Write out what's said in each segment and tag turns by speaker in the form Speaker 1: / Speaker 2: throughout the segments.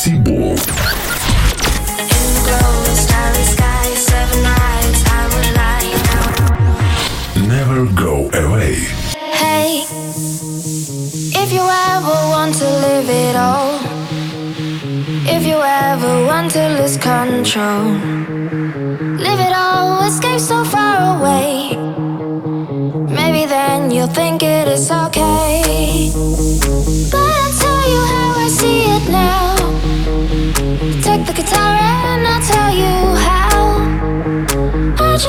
Speaker 1: C-Bool. Never go away.
Speaker 2: Hey, if you ever want to live it all, if you ever want to lose control, live it all, escape so far away. Maybe then you'll think it is okay. But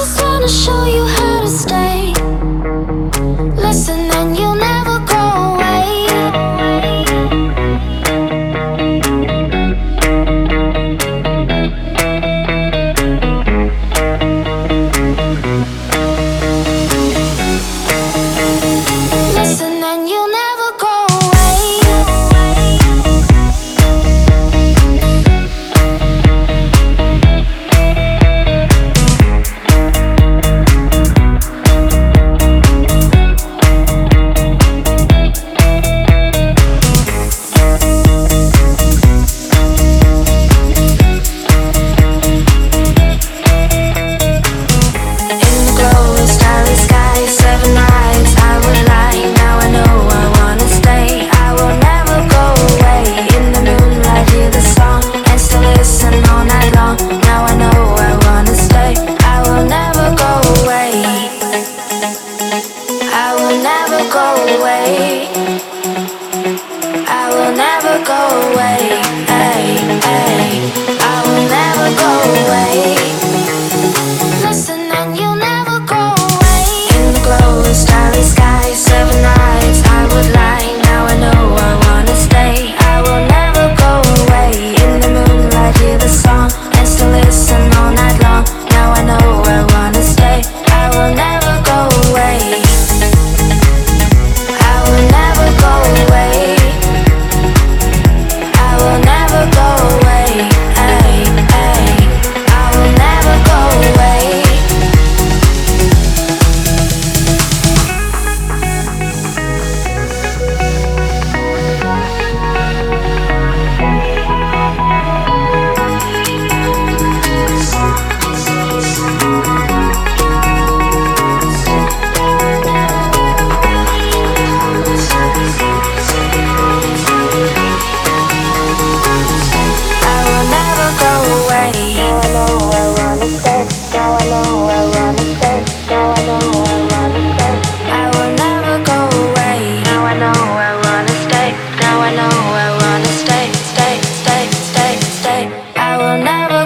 Speaker 2: Just wanna show you how to stay.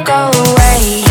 Speaker 2: go away.